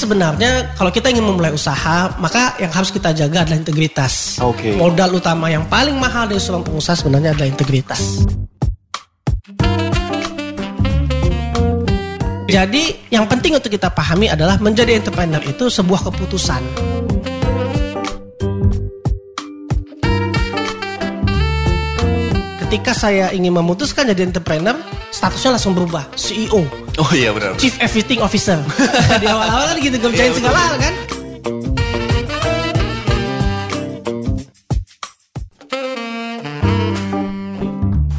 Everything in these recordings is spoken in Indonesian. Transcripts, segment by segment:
sebenarnya kalau kita ingin memulai usaha, maka yang harus kita jaga adalah integritas. Oke. Modal utama yang paling mahal dari seorang pengusaha sebenarnya adalah integritas. Jadi yang penting untuk kita pahami adalah menjadi entrepreneur itu sebuah keputusan. Ketika saya ingin memutuskan jadi entrepreneur, statusnya langsung berubah, CEO, Oh iya benar. Chief Everything Officer. Di awal-awal kan gitu ngerjain betul. segala hal kan.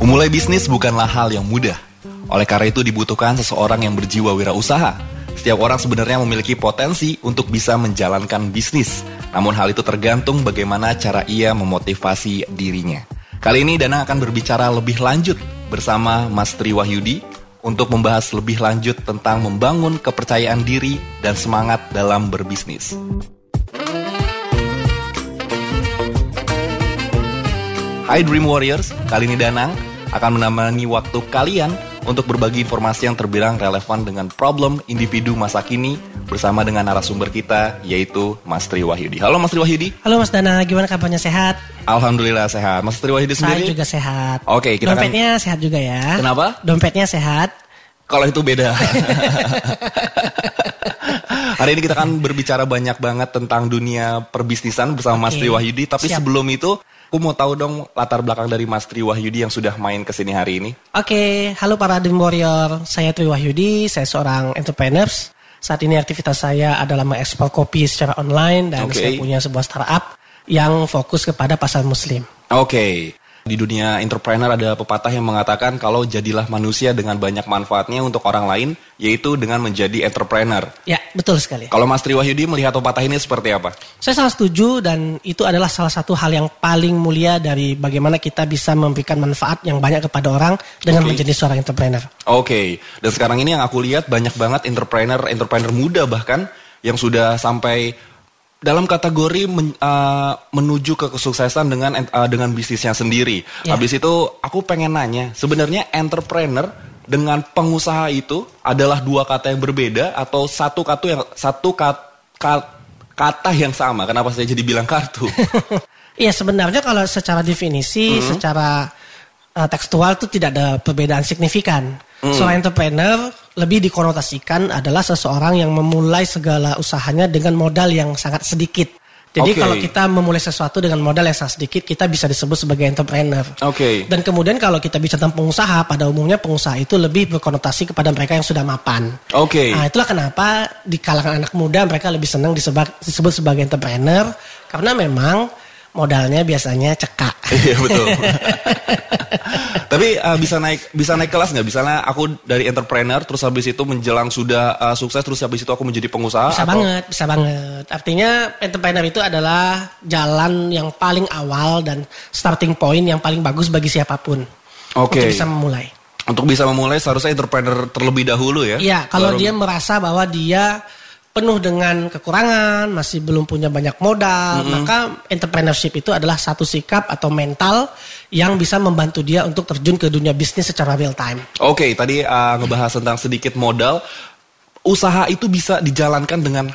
Memulai bisnis bukanlah hal yang mudah. Oleh karena itu dibutuhkan seseorang yang berjiwa wirausaha. Setiap orang sebenarnya memiliki potensi untuk bisa menjalankan bisnis. Namun hal itu tergantung bagaimana cara ia memotivasi dirinya. Kali ini Dana akan berbicara lebih lanjut bersama Mas Tri Wahyudi untuk membahas lebih lanjut tentang membangun kepercayaan diri dan semangat dalam berbisnis. Hai Dream Warriors, kali ini Danang akan menemani waktu kalian untuk berbagi informasi yang terbilang relevan dengan problem individu masa kini bersama dengan narasumber kita yaitu Mas Tri Wahyudi. Halo Mas Tri Wahyudi. Halo Mas Dana, gimana kabarnya sehat? Alhamdulillah sehat. Mas Tri Wahyudi Saya sendiri? juga sehat. Oke, kita akan- Dompetnya sehat juga ya. Kenapa? Dompetnya sehat. Kalau itu beda. Hari ini kita akan berbicara banyak banget tentang dunia perbisnisan bersama Mas Oke, Tri Wahyudi. Tapi siap. sebelum itu, aku mau tahu dong latar belakang dari Mas Tri Wahyudi yang sudah main ke sini hari ini. Oke, halo para Dream Warrior. Saya Tri Wahyudi, saya seorang entrepreneur. Saat ini aktivitas saya adalah mengekspor kopi secara online dan Oke. saya punya sebuah startup yang fokus kepada pasar muslim. Oke. Di dunia entrepreneur ada pepatah yang mengatakan kalau jadilah manusia dengan banyak manfaatnya untuk orang lain, yaitu dengan menjadi entrepreneur. Ya, betul sekali. Kalau Mas Tri Wahyudi melihat pepatah ini seperti apa? Saya sangat setuju dan itu adalah salah satu hal yang paling mulia dari bagaimana kita bisa memberikan manfaat yang banyak kepada orang dengan Oke. menjadi seorang entrepreneur. Oke, dan sekarang ini yang aku lihat banyak banget entrepreneur-entrepreneur muda bahkan yang sudah sampai dalam kategori men- uh, menuju ke kesuksesan dengan uh, dengan bisnisnya sendiri. Ya. Habis itu aku pengen nanya, sebenarnya entrepreneur dengan pengusaha itu adalah dua kata yang berbeda atau satu kata yang satu kat- kat- kata yang sama? Kenapa saya jadi bilang kartu? Iya sebenarnya kalau secara definisi, secara uh, tekstual itu tidak ada perbedaan signifikan. Seorang entrepreneur lebih dikonotasikan adalah seseorang yang memulai segala usahanya dengan modal yang sangat sedikit. Jadi Oke. kalau kita memulai sesuatu dengan modal yang sangat sedikit, kita bisa disebut sebagai entrepreneur. Oke. Dan kemudian kalau kita bicara tentang pengusaha, pada umumnya pengusaha itu lebih berkonotasi kepada mereka yang sudah mapan. Oke. Nah, itulah kenapa di kalangan anak muda mereka lebih senang disebut, disebut sebagai entrepreneur karena memang modalnya biasanya cekak. Iya betul. Tapi uh, bisa naik bisa naik kelas nggak? Misalnya aku dari entrepreneur terus habis itu menjelang sudah uh, sukses terus habis itu aku menjadi pengusaha. Bisa atau- banget, bisa banget. Artinya entrepreneur itu adalah jalan yang paling awal dan starting point yang paling bagus bagi siapa pun. Oke. Untuk bisa memulai. Untuk bisa memulai seharusnya entrepreneur terlebih dahulu ya. Iya, kalau Baru- dia merasa bahwa dia penuh dengan kekurangan, masih belum punya banyak modal, maka entrepreneurship itu adalah satu sikap atau mental yang bisa membantu dia untuk terjun ke dunia bisnis secara real time. Oke, tadi uh, ngebahas tentang sedikit modal. Usaha itu bisa dijalankan dengan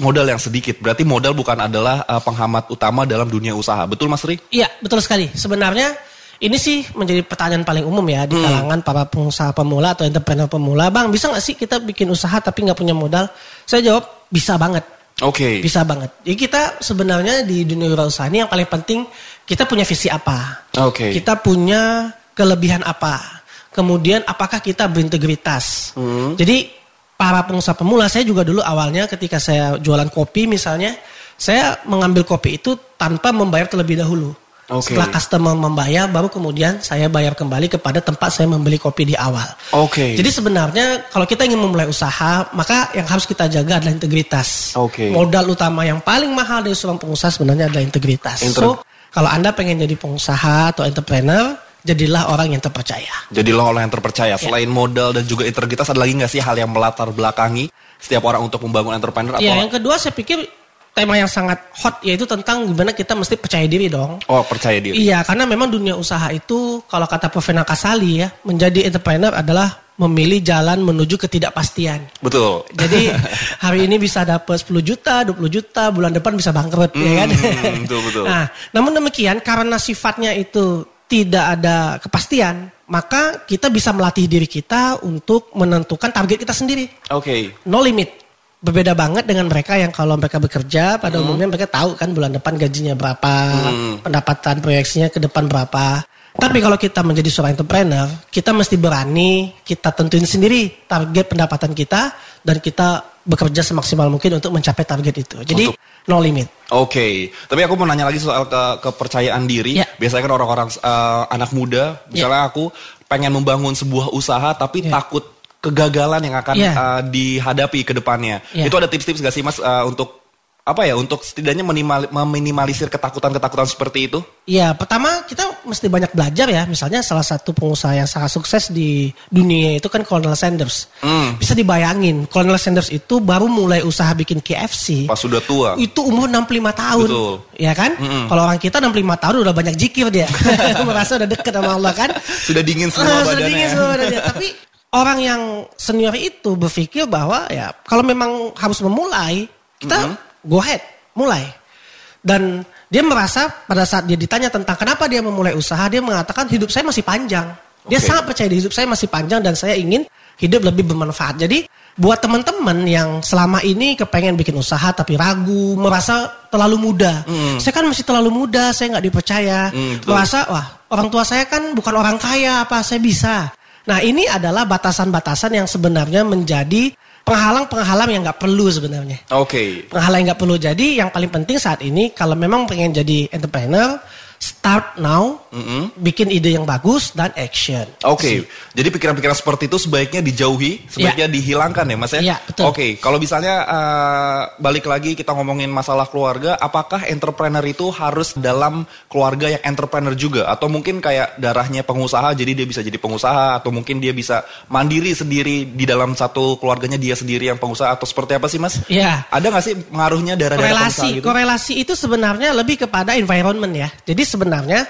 modal yang sedikit. Berarti modal bukan adalah uh, penghambat utama dalam dunia usaha. Betul Mas Ri? Iya, betul sekali. Sebenarnya ini sih menjadi pertanyaan paling umum ya di kalangan para pengusaha pemula atau entrepreneur pemula. Bang, bisa nggak sih kita bikin usaha tapi nggak punya modal? Saya jawab, bisa banget. Oke. Bisa banget. Jadi kita sebenarnya di dunia wirausaha ini yang paling penting kita punya visi apa? Oke. Kita punya kelebihan apa? Kemudian apakah kita berintegritas? Hmm. Jadi para pengusaha pemula saya juga dulu awalnya ketika saya jualan kopi misalnya, saya mengambil kopi itu tanpa membayar terlebih dahulu. Oke. Setelah customer membayar, baru kemudian saya bayar kembali kepada tempat saya membeli kopi di awal. Oke. Jadi sebenarnya kalau kita ingin memulai usaha, maka yang harus kita jaga adalah integritas. Oke. Modal utama yang paling mahal dari seorang pengusaha sebenarnya adalah integritas. Inter- so, kalau Anda pengen jadi pengusaha atau entrepreneur, jadilah orang yang terpercaya. Jadilah orang yang terpercaya. Ya. Selain modal dan juga integritas, ada lagi nggak sih hal yang melatar belakangi setiap orang untuk membangun entrepreneur? Ya, Atau yang kedua saya pikir tema yang sangat hot yaitu tentang gimana kita mesti percaya diri dong. oh percaya diri? Iya, karena memang dunia usaha itu kalau kata Prof. Kasali ya, menjadi entrepreneur adalah memilih jalan menuju ketidakpastian. Betul. Jadi hari ini bisa dapat 10 juta, 20 juta, bulan depan bisa bangkrut ya kan. Hmm, betul, betul. Nah, namun demikian karena sifatnya itu tidak ada kepastian, maka kita bisa melatih diri kita untuk menentukan target kita sendiri. Oke. No limit. Berbeda banget dengan mereka yang kalau mereka bekerja pada umumnya mereka tahu kan bulan depan gajinya berapa, pendapatan proyeksinya ke depan berapa. Tapi kalau kita menjadi seorang entrepreneur, kita mesti berani kita tentuin sendiri target pendapatan kita dan kita bekerja semaksimal mungkin untuk mencapai target itu. Jadi Untuk- no limit. Oke, tapi aku mau nanya lagi soal ke kepercayaan diri. Ya. Biasanya kan orang-orang eh, anak muda, misalnya aku pengen membangun sebuah usaha tapi Ya. takut kegagalan yang akan Ya. eh, dihadapi ke depannya. Ya. Itu ada tips-tips gak sih Mas eh, untuk apa ya? Untuk setidaknya minimal- meminimalisir ketakutan-ketakutan seperti itu? Ya, pertama kita mesti banyak belajar ya. Misalnya salah satu pengusaha yang sangat sukses di dunia itu kan Colonel Sanders. Hmm. Bisa dibayangin, Colonel Sanders itu baru mulai usaha bikin KFC. Pas sudah tua. Itu umur 65 tahun. Betul. Ya kan? Kalau orang kita 65 tahun udah banyak jikir dia. Merasa udah deket sama Allah kan? Sudah dingin semua sudah badannya. dingin ya. semua badannya. Tapi orang yang senior itu berpikir bahwa ya kalau memang harus memulai, kita go ahead, mulai. Dan dia merasa pada saat dia ditanya tentang kenapa dia memulai usaha, dia mengatakan hidup saya masih panjang. Dia Oke. sangat percaya di hidup saya masih panjang dan saya ingin hidup lebih bermanfaat. Jadi buat teman-teman yang selama ini kepengen bikin usaha tapi ragu, merasa terlalu muda. Saya kan masih terlalu muda, saya nggak dipercaya. Hmm, betul. merasa wah orang tua saya kan bukan orang kaya apa saya bisa. Nah ini adalah batasan-batasan yang sebenarnya menjadi penghalang-penghalang yang nggak perlu sebenarnya. Oke. Penghalang yang nggak perlu. Jadi yang paling penting saat ini kalau memang pengen jadi entrepreneur, start now, bikin ide yang bagus dan action. Oke, jadi pikiran-pikiran seperti itu sebaiknya dijauhi, sebaiknya dihilangkan ya mas ya? Iya, betul. Oke, kalau misalnya eh, balik lagi kita ngomongin masalah keluarga, apakah entrepreneur itu harus dalam keluarga yang entrepreneur juga? Atau mungkin kayak darahnya pengusaha, jadi dia bisa jadi pengusaha, atau mungkin dia bisa mandiri sendiri di dalam satu keluarganya dia sendiri yang pengusaha, atau seperti apa sih mas? Iya. Ada nggak sih pengaruhnya darah-darah pengusaha korelasi gitu? korelasi itu sebenarnya lebih kepada environment ya jadi sebenarnya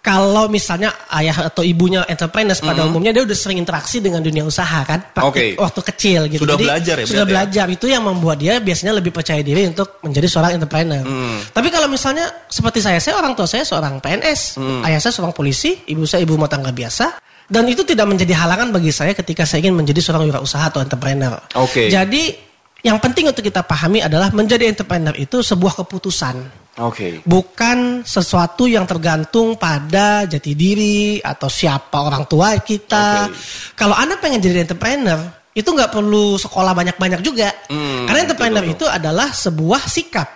kalau misalnya ayah atau ibunya entrepreneur pada umumnya dia udah sering interaksi dengan dunia usaha kan. Oke. waktu kecil gitu Sudah Jadi, belajar ya sudah ya? belajar itu yang membuat dia biasanya lebih percaya diri untuk menjadi seorang entrepreneur Mm. tapi kalau misalnya seperti saya saya orang tua saya seorang PNS Mm. ayah saya seorang polisi ibu saya ibu rumah tangga biasa dan itu tidak menjadi halangan bagi saya ketika saya ingin menjadi seorang wirausaha atau entrepreneur. Oke. Jadi yang penting untuk kita pahami adalah menjadi entrepreneur itu sebuah keputusan. Oke. Bukan sesuatu yang tergantung pada jati diri atau siapa orang tua kita. Oke. Kalau Anda pengen jadi entrepreneur, itu nggak perlu sekolah banyak-banyak juga. Hmm, Karena entrepreneur betul, itu adalah sebuah sikap,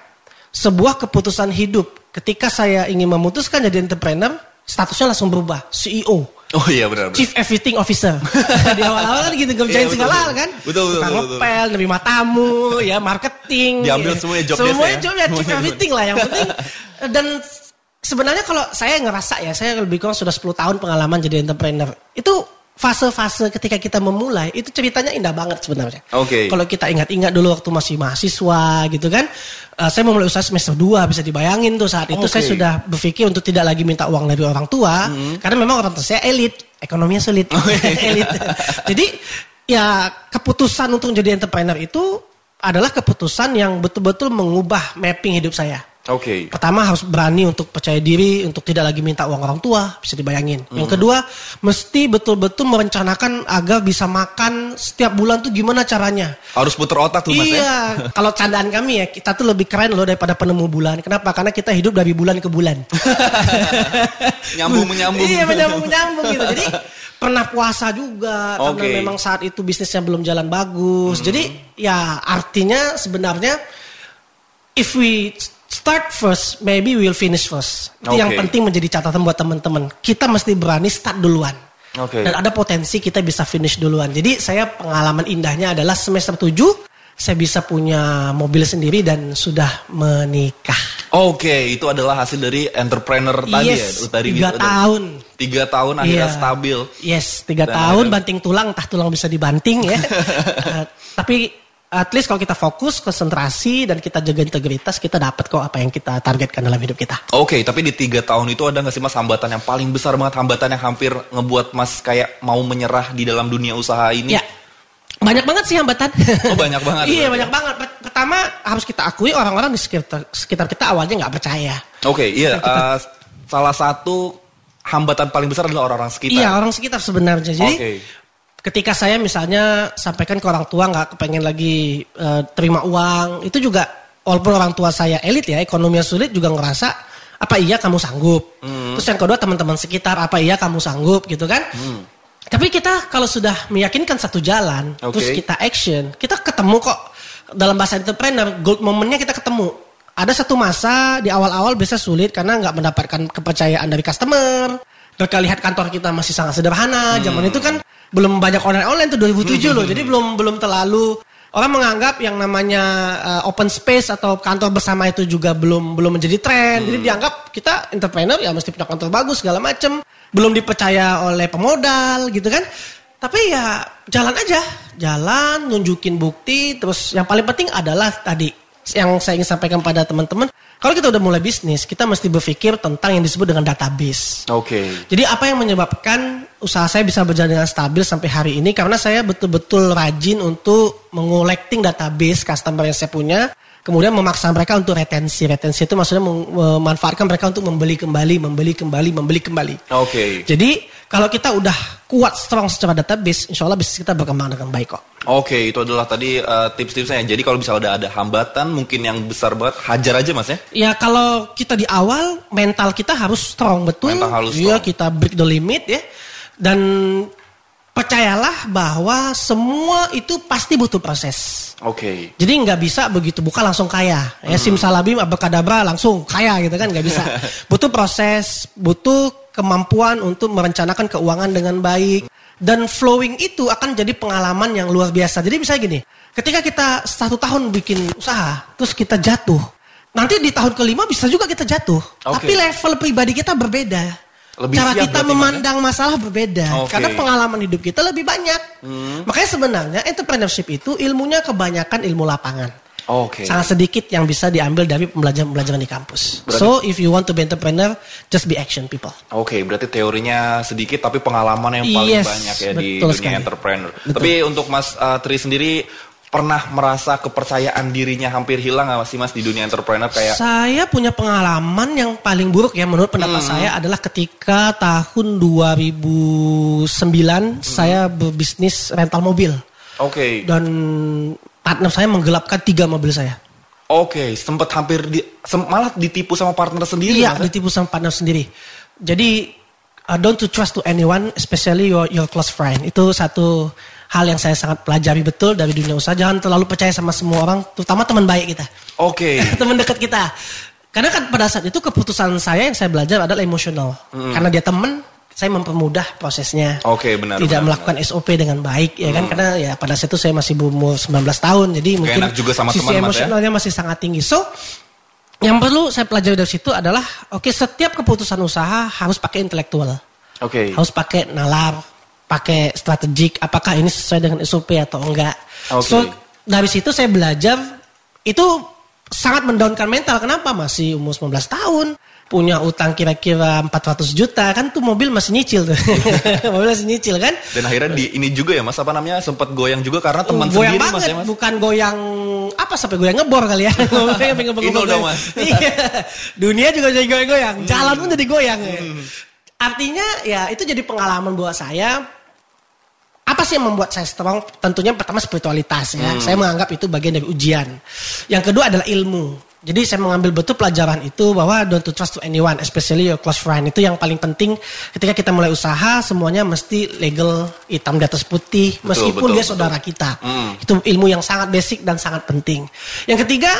sebuah keputusan hidup. Ketika saya ingin memutuskan jadi entrepreneur, statusnya langsung berubah, CEO. Oh iya benar. benar. Chief Everything Officer. Di awal-awal kan gitu Iya, ngerjain betul, segala hal kan. Betul, betul, Tukang ngepel, nerima tamu, ya marketing. Diambil ya. semuanya job Semuanya ya. job ya, Chief. Everything lah yang penting. Dan sebenarnya kalau saya ngerasa ya, saya lebih kurang sudah 10 tahun pengalaman jadi entrepreneur. Itu fase-fase ketika kita memulai itu ceritanya indah banget sebenarnya. Oke. Kalau kita ingat-ingat dulu waktu masih mahasiswa gitu kan, eh, saya memulai usaha semester 2 bisa dibayangin tuh saat itu Oke. saya sudah berpikir untuk tidak lagi minta uang dari orang tua karena memang orang tua saya elit, ekonominya sulit, elit. Jadi ya keputusan untuk jadi entrepreneur itu adalah keputusan yang betul-betul mengubah mapping hidup saya. Oke. Pertama harus berani untuk percaya diri untuk tidak lagi minta uang orang tua, bisa dibayangin. Yang kedua, mesti betul-betul merencanakan agar bisa makan setiap bulan tuh gimana caranya. Harus puter otak tuh mas ya? iya, kalau candaan kami ya, kita tuh lebih keren loh daripada penemu bulan. Kenapa? Karena kita hidup dari bulan ke bulan. Nyambung menyambung. Iya, menyambung menyambung gitu. Jadi pernah puasa juga Oke. karena memang saat itu bisnisnya belum jalan bagus. Jadi ya artinya sebenarnya if we start first, maybe we'll finish first. Itu yang Oke. penting menjadi catatan buat teman-teman. Kita mesti berani start duluan. Oke. Dan ada potensi kita bisa finish duluan. Jadi saya pengalaman indahnya adalah semester 7 saya bisa punya mobil sendiri dan sudah menikah. Oke, itu adalah hasil dari entrepreneur tadi yes, ya. Tadi tiga gitu. tahun. Tiga tahun akhirnya Iya. stabil. Yes, tiga Dan tahun akhirnya- banting tulang, entah tulang bisa dibanting ya. Eh, tapi at least kalau kita fokus, konsentrasi dan kita jaga integritas, kita dapat kok apa yang kita targetkan dalam hidup kita. Oke, tapi di tiga tahun itu ada nggak sih mas hambatan yang paling besar banget hambatan yang hampir ngebuat mas kayak mau menyerah di dalam dunia usaha ini? Ya, banyak banget sih hambatan. Oh banyak banget. iya banyak banget. Pertama harus kita akui orang-orang di sekitar, sekitar kita awalnya nggak percaya. Oke, iya. Uh, salah satu hambatan paling besar adalah orang-orang sekitar. Iya orang sekitar sebenarnya. Jadi okay ketika saya misalnya sampaikan ke orang tua nggak kepengen lagi uh, terima uang itu juga walaupun orang tua saya elit ya ekonomi sulit juga ngerasa apa iya kamu sanggup hmm. terus yang kedua teman-teman sekitar apa iya kamu sanggup gitu kan hmm. tapi kita kalau sudah meyakinkan satu jalan okay. terus kita action kita ketemu kok dalam bahasa entrepreneur gold momennya kita ketemu ada satu masa di awal-awal bisa sulit karena nggak mendapatkan kepercayaan dari customer mereka lihat kantor kita masih sangat sederhana hmm. zaman itu kan belum banyak online online tuh 2007 loh. Jadi belum belum terlalu orang menganggap yang namanya uh, open space atau kantor bersama itu juga belum belum menjadi tren. Hmm. Jadi dianggap kita entrepreneur ya mesti punya kantor bagus segala macem. Belum dipercaya oleh pemodal gitu kan. Tapi ya jalan aja, jalan nunjukin bukti. Terus yang paling penting adalah tadi yang saya ingin sampaikan pada teman-teman kalau kita udah mulai bisnis, kita mesti berpikir tentang yang disebut dengan database. Oke. Okay. Jadi apa yang menyebabkan usaha saya bisa berjalan dengan stabil sampai hari ini? Karena saya betul-betul rajin untuk mengolekting database customer yang saya punya kemudian memaksa mereka untuk retensi. Retensi itu maksudnya memanfaatkan mereka untuk membeli kembali, membeli kembali, membeli kembali. Oke. Okay. Jadi kalau kita udah kuat strong secara database, insya Allah bisnis kita berkembang dengan baik kok. Oke, okay, itu adalah tadi uh, tips-tipsnya. Jadi kalau misalnya udah ada hambatan, mungkin yang besar banget, hajar aja mas ya? Ya kalau kita di awal, mental kita harus strong betul. Mental harus iya, strong. Iya, kita break the limit ya. Dan percayalah bahwa semua itu pasti butuh proses. Oke. Okay. Jadi nggak bisa begitu buka langsung kaya. Ya hmm. simsalabim abakadabra langsung kaya gitu kan nggak bisa. butuh proses, butuh kemampuan untuk merencanakan keuangan dengan baik dan flowing itu akan jadi pengalaman yang luar biasa. Jadi misalnya gini, ketika kita satu tahun bikin usaha, terus kita jatuh, nanti di tahun kelima bisa juga kita jatuh. Okay. Tapi level pribadi kita berbeda. Lebih Cara kita memandang mana? masalah berbeda. Okay. Karena pengalaman hidup kita lebih banyak. Hmm. Makanya sebenarnya entrepreneurship itu ilmunya kebanyakan ilmu lapangan. Okay. Sangat sedikit yang bisa diambil dari pembelajaran-pembelajaran di kampus. Berarti, so if you want to be entrepreneur, just be action people. Oke, okay, berarti teorinya sedikit tapi pengalaman yang paling yes, banyak ya di dunia sekali. entrepreneur. Betul. Tapi untuk Mas uh, Tri sendiri pernah merasa kepercayaan dirinya hampir hilang gak sih mas di dunia entrepreneur kayak? Saya punya pengalaman yang paling buruk ya menurut pendapat hmm. saya adalah ketika tahun 2009 hmm. saya berbisnis rental mobil. Oke. Okay. Dan partner saya menggelapkan tiga mobil saya. Oke, okay, sempat hampir di, sem malah ditipu sama partner sendiri. Iya, mas, ditipu sama partner sendiri. Jadi uh, don't to trust to anyone, especially your your close friend. Itu satu hal yang saya sangat pelajari betul dari dunia usaha. Jangan terlalu percaya sama semua orang, terutama teman baik kita. Oke. Okay. teman dekat kita. Karena kan pada saat itu keputusan saya yang saya belajar adalah emosional. Hmm. Karena dia teman, saya mempermudah prosesnya. Oke, okay, benar. Tidak benar, melakukan benar. SOP dengan baik ya kan? hmm. kan karena ya pada saat itu saya masih umur 19 tahun jadi Gak mungkin juga sama sisi teman, ya? emosionalnya ya? masih sangat tinggi. So yang perlu saya pelajari dari situ adalah oke okay, setiap keputusan usaha harus pakai intelektual. Oke. Okay. Harus pakai nalar, pakai strategik, apakah ini sesuai dengan SOP atau enggak. Okay. So dari situ saya belajar itu sangat mendaunkan mental. Kenapa? Masih umur 19 tahun, punya utang kira-kira 400 juta, kan tuh mobil masih nyicil tuh. mobil masih nyicil kan. Dan akhirnya di ini juga ya Mas, apa namanya? sempat goyang juga karena teman goyang sendiri banget, Mas ya Mas. Bukan goyang apa sampai goyang ngebor kali ya. ngebor dong Mas. Iya. Dunia juga jadi goyang-goyang, jalan pun jadi goyang ya. Hmm. Artinya ya itu jadi pengalaman buat saya. Apa sih yang membuat saya strong? Tentunya pertama spiritualitas ya. Hmm. Saya menganggap itu bagian dari ujian. Yang kedua adalah ilmu. Jadi saya mengambil betul pelajaran itu bahwa don't to trust to anyone, especially your close friend. Itu yang paling penting ketika kita mulai usaha semuanya mesti legal, hitam di atas putih, betul, meskipun betul, dia betul. saudara kita. Hmm. Itu ilmu yang sangat basic dan sangat penting. Yang ketiga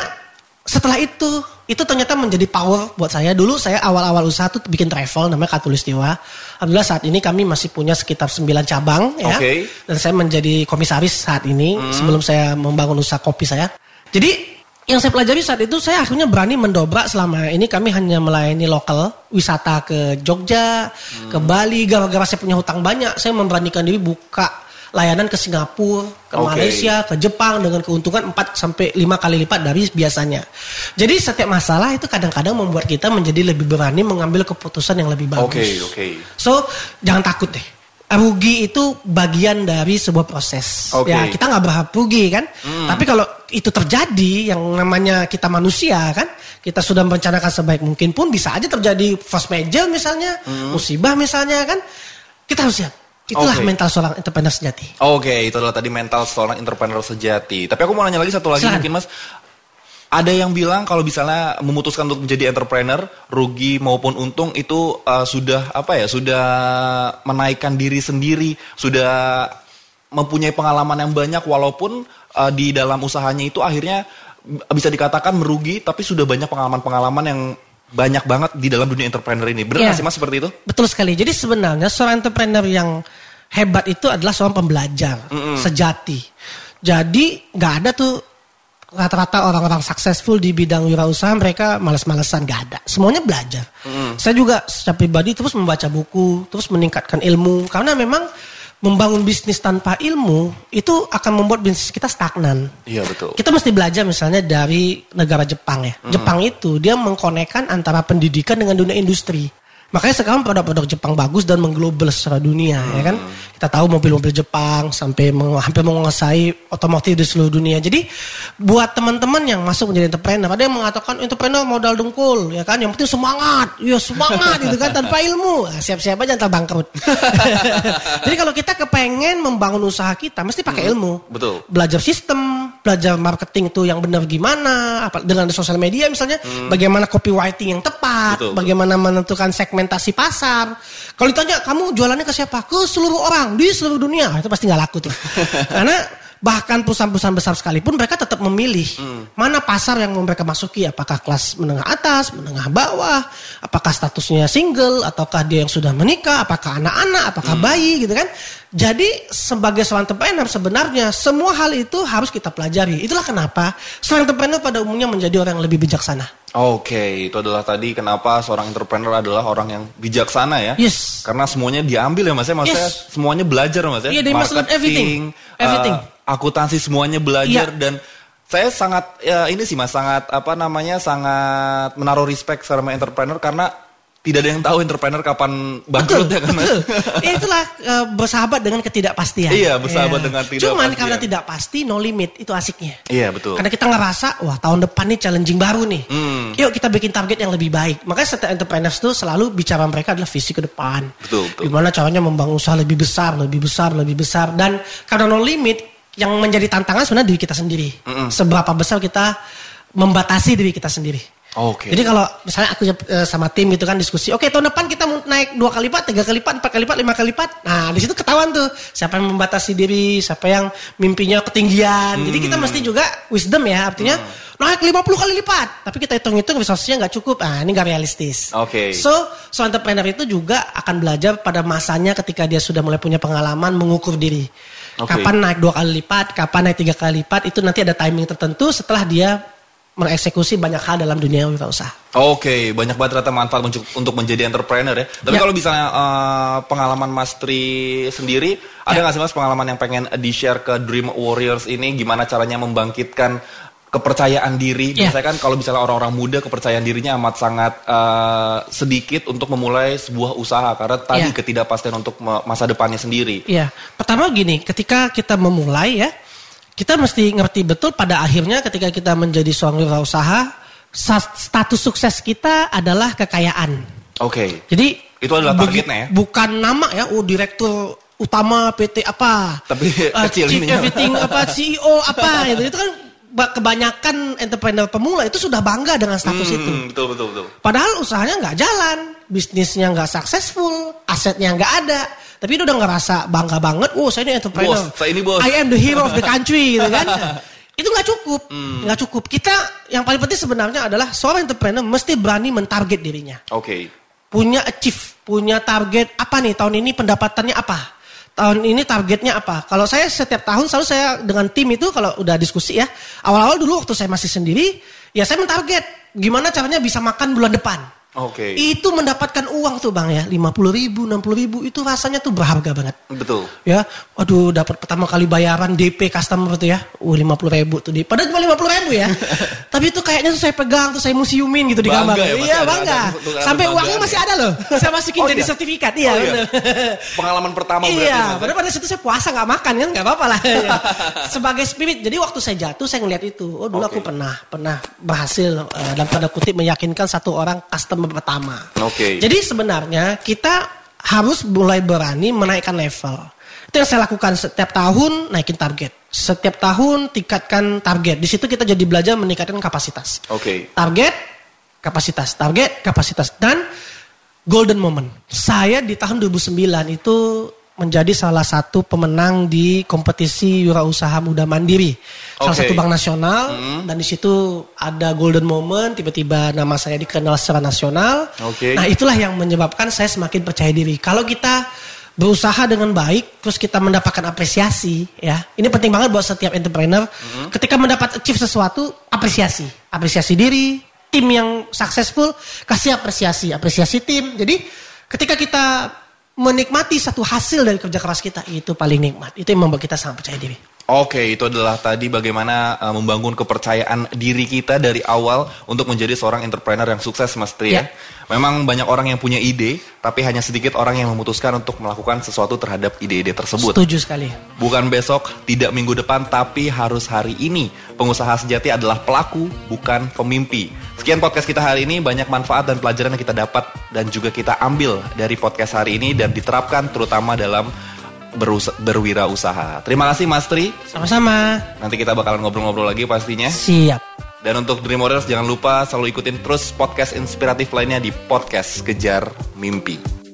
setelah itu itu ternyata menjadi power buat saya. Dulu saya awal-awal usaha tuh bikin travel namanya Katulistiwa. Alhamdulillah saat ini kami masih punya sekitar 9 cabang ya. Okay. Dan saya menjadi komisaris saat ini hmm. sebelum saya membangun usaha kopi saya. Jadi yang saya pelajari saat itu saya akhirnya berani mendobrak selama ini kami hanya melayani lokal wisata ke Jogja, hmm. ke Bali gara-gara saya punya hutang banyak, saya memberanikan diri buka layanan ke Singapura, ke Oke. Malaysia, ke Jepang dengan keuntungan 4 sampai 5 kali lipat dari biasanya. Jadi setiap masalah itu kadang-kadang membuat kita menjadi lebih berani mengambil keputusan yang lebih bagus. Oke, oke. So jangan takut deh. Rugi itu bagian dari sebuah proses. Oke. Ya kita nggak berharap rugi kan. Tapi kalau itu terjadi, yang namanya kita manusia kan, kita sudah merencanakan sebaik mungkin pun bisa aja terjadi force major misalnya, musibah misalnya kan. Kita harus siap. Itulah Oke. mental seorang entrepreneur sejati. Oke, itu adalah tadi mental seorang entrepreneur sejati. Tapi aku mau nanya lagi satu lagi Silakan. mungkin Mas. Ada yang bilang kalau misalnya memutuskan untuk menjadi entrepreneur, rugi maupun untung itu uh, sudah apa ya? Sudah menaikkan diri sendiri, sudah mempunyai pengalaman yang banyak walaupun uh, di dalam usahanya itu akhirnya bisa dikatakan merugi tapi sudah banyak pengalaman-pengalaman yang banyak banget di dalam dunia entrepreneur ini. Benar nggak sih Mas seperti itu? Betul sekali. Jadi sebenarnya seorang entrepreneur yang hebat itu adalah seorang pembelajar sejati. Jadi nggak ada tuh rata-rata orang-orang successful di bidang wirausaha mereka males-malesan nggak ada. Semuanya belajar. Saya juga secara pribadi terus membaca buku, terus meningkatkan ilmu karena memang membangun bisnis tanpa ilmu itu akan membuat bisnis kita stagnan. Iya betul. Kita mesti belajar misalnya dari negara Jepang ya. Jepang itu dia mengkonekkan antara pendidikan dengan dunia industri. Makanya sekarang produk-produk Jepang bagus dan mengglobal secara dunia ya kan. Kita tahu mobil-mobil Jepang sampai meng- hampir menguasai otomotif di seluruh dunia. Jadi buat teman-teman yang masuk menjadi entrepreneur, ada yang mengatakan entrepreneur modal dengkul ya kan. Yang penting semangat. Ya semangat itu kan tanpa ilmu. Nah, siap-siap aja ntar bangkrut. Jadi kalau kita kepengen membangun usaha kita mesti pakai ilmu Betul. belajar sistem, belajar marketing itu yang benar gimana, apa dengan sosial media misalnya, bagaimana copywriting yang tepat, Betul, betul. bagaimana menentukan segmentasi pasar. Kalau ditanya kamu jualannya ke siapa? Ke seluruh orang di seluruh dunia, itu pasti nggak laku tuh. Karena bahkan perusahaan-perusahaan besar sekalipun mereka tetap memilih mana pasar yang mereka masuki, apakah kelas menengah atas, menengah bawah, apakah statusnya single, ataukah dia yang sudah menikah, apakah anak-anak, apakah bayi gitu kan. Jadi sebagai seorang entrepreneur sebenarnya semua hal itu harus kita pelajari. Itulah kenapa seorang entrepreneur pada umumnya menjadi orang yang lebih bijaksana. Oke, itu adalah tadi kenapa seorang entrepreneur adalah orang yang bijaksana ya. Yes. Karena semuanya diambil ya mas ya, maksudnya Yes. semuanya belajar mas ya. Iya, they must learn everything. Everything. eh, akuntansi semuanya belajar Iya. dan saya sangat ya ini sih mas sangat apa namanya sangat menaruh respect sama entrepreneur karena tidak ada yang tahu entrepreneur kapan bangkrut ya kan mas. betul. Ya, itulah eh, bersahabat dengan ketidakpastian. Iya, bersahabat Iya. dengan ketidakpastian. Cuman karena tidak pasti, no limit itu asiknya. Iya betul. Karena kita ngerasa, wah tahun depan nih challenging baru nih. Hmm. Yuk kita bikin target yang lebih baik. Makanya setiap entrepreneurs tuh selalu bicara mereka adalah visi ke depan. Betul, betul. Gimana caranya membangun usaha lebih besar, lebih besar, lebih besar. Dan karena no limit, yang menjadi tantangan sebenarnya diri kita sendiri. Seberapa besar kita membatasi diri kita sendiri. Oke. Jadi kalau misalnya aku eh, sama tim gitu kan diskusi, oke tahun depan kita mau naik dua kali lipat, tiga kali lipat, empat kali lipat, lima kali lipat. Nah di situ ketahuan tuh siapa yang membatasi diri, siapa yang mimpinya ketinggian. Jadi kita mesti juga wisdom ya, artinya naik 50 kali lipat. Tapi kita hitung-hitung resource-nya nggak cukup, ah ini nggak realistis. Oke. So, so entrepreneur itu juga akan belajar pada masanya ketika dia sudah mulai punya pengalaman mengukur diri. Oke. Kapan naik dua kali lipat, kapan naik tiga kali lipat, itu nanti ada timing tertentu setelah dia mengeksekusi banyak hal dalam dunia wirausaha. Oke, banyak banget ternyata manfaat untuk, untuk menjadi entrepreneur ya. Tapi Ya. kalau misalnya eh, pengalaman Mas Tri sendiri, ada Ya. nggak sih Mas pengalaman yang pengen di-share ke Dream Warriors ini? Gimana caranya membangkitkan kepercayaan diri? Ya. Biasanya kan kalau misalnya orang-orang muda kepercayaan dirinya amat sangat eh, sedikit untuk memulai sebuah usaha karena tadi Ya. ketidakpastian untuk masa depannya sendiri. Iya, pertama gini, ketika kita memulai ya, kita mesti ngerti betul pada akhirnya ketika kita menjadi seorang wirausaha, sa- status sukses kita adalah kekayaan. Oke. Jadi Itu adalah targetnya ya? Bukan nama ya, oh direktur utama PT apa. Tapi Eh, kecil chief ininya. everything apa CEO apa gitu. Itu kan kebanyakan entrepreneur pemula itu sudah bangga dengan status itu. Hmm, betul betul betul. Padahal usahanya nggak jalan, bisnisnya nggak successful, asetnya nggak ada. Tapi dia udah ngerasa bangga banget, oh saya ini entrepreneur. Bos, saya ini bos." I am the hero of the country gitu kan. Itu nggak cukup, Hmm. nggak cukup. Kita yang paling penting sebenarnya adalah seorang entrepreneur mesti berani mentarget dirinya. Oke. Punya achieve, punya target apa nih tahun ini pendapatannya apa? Tahun ini targetnya apa? Kalau saya setiap tahun selalu saya dengan tim itu kalau udah diskusi ya. Awal-awal dulu waktu saya masih sendiri, ya saya mentarget gimana caranya bisa makan bulan depan. Oke. Itu mendapatkan uang tuh bang ya, 50 ribu, 60 ribu itu rasanya tuh berharga banget. Betul. Ya, waduh dapat pertama kali bayaran DP customer tuh ya, uh 50 ribu tuh di, padahal cuma 50 ribu ya. Tapi itu kayaknya tuh saya pegang tuh saya museumin gitu di Bangga kamar. ya, iya ada- bangga. ada- ada Sampai kebanggaan uangnya masih ya. ada loh. Saya masukin Oh, jadi iya? sertifikat. Iya, Oh, iya. bener. Pengalaman pertama berarti. Iya, padahal pada situ saya puasa nggak makan kan, nggak apa-apa lah. Sebagai spirit, jadi waktu saya jatuh saya ngeliat itu. Oh dulu Oke. aku pernah pernah berhasil eh, dalam tanda kutip meyakinkan satu orang customer pertama. Oke. Jadi sebenarnya kita harus mulai berani menaikkan level. Itu yang saya lakukan setiap tahun naikin target. Setiap tahun tingkatkan target. Di situ kita jadi belajar meningkatkan kapasitas. Oke. Target, kapasitas, target, kapasitas dan golden moment. Saya di tahun 2009 itu menjadi salah satu pemenang di kompetisi wirausaha muda mandiri. Salah satu bank nasional dan di situ ada golden moment tiba-tiba nama saya dikenal secara nasional. Oke. Nah, itulah yang menyebabkan saya semakin percaya diri. Kalau kita berusaha dengan baik terus kita mendapatkan apresiasi ya. Ini penting banget buat setiap entrepreneur. Ketika mendapat achieve sesuatu, apresiasi. Apresiasi diri, tim yang successful kasih apresiasi, apresiasi tim. Jadi ketika kita menikmati satu hasil dari kerja keras kita itu paling nikmat. Itu yang membuat kita sangat percaya diri. Oke, itu adalah tadi bagaimana uh, membangun kepercayaan diri kita dari awal untuk menjadi seorang entrepreneur yang sukses, Mas Tri. ya. Ya. Memang banyak orang yang punya ide, tapi hanya sedikit orang yang memutuskan untuk melakukan sesuatu terhadap ide-ide tersebut. Setuju sekali. Bukan besok, tidak minggu depan, tapi harus hari ini. Pengusaha sejati adalah pelaku, bukan pemimpi. Sekian podcast kita hari ini, banyak manfaat dan pelajaran yang kita dapat dan juga kita ambil dari podcast hari ini dan diterapkan terutama dalam berus- berwirausaha. Terima kasih Mas Tri. Sama-sama. Nanti kita bakalan ngobrol-ngobrol lagi pastinya. Siap. Dan untuk Dream Warriors jangan lupa selalu ikutin terus podcast inspiratif lainnya di podcast Kejar Mimpi.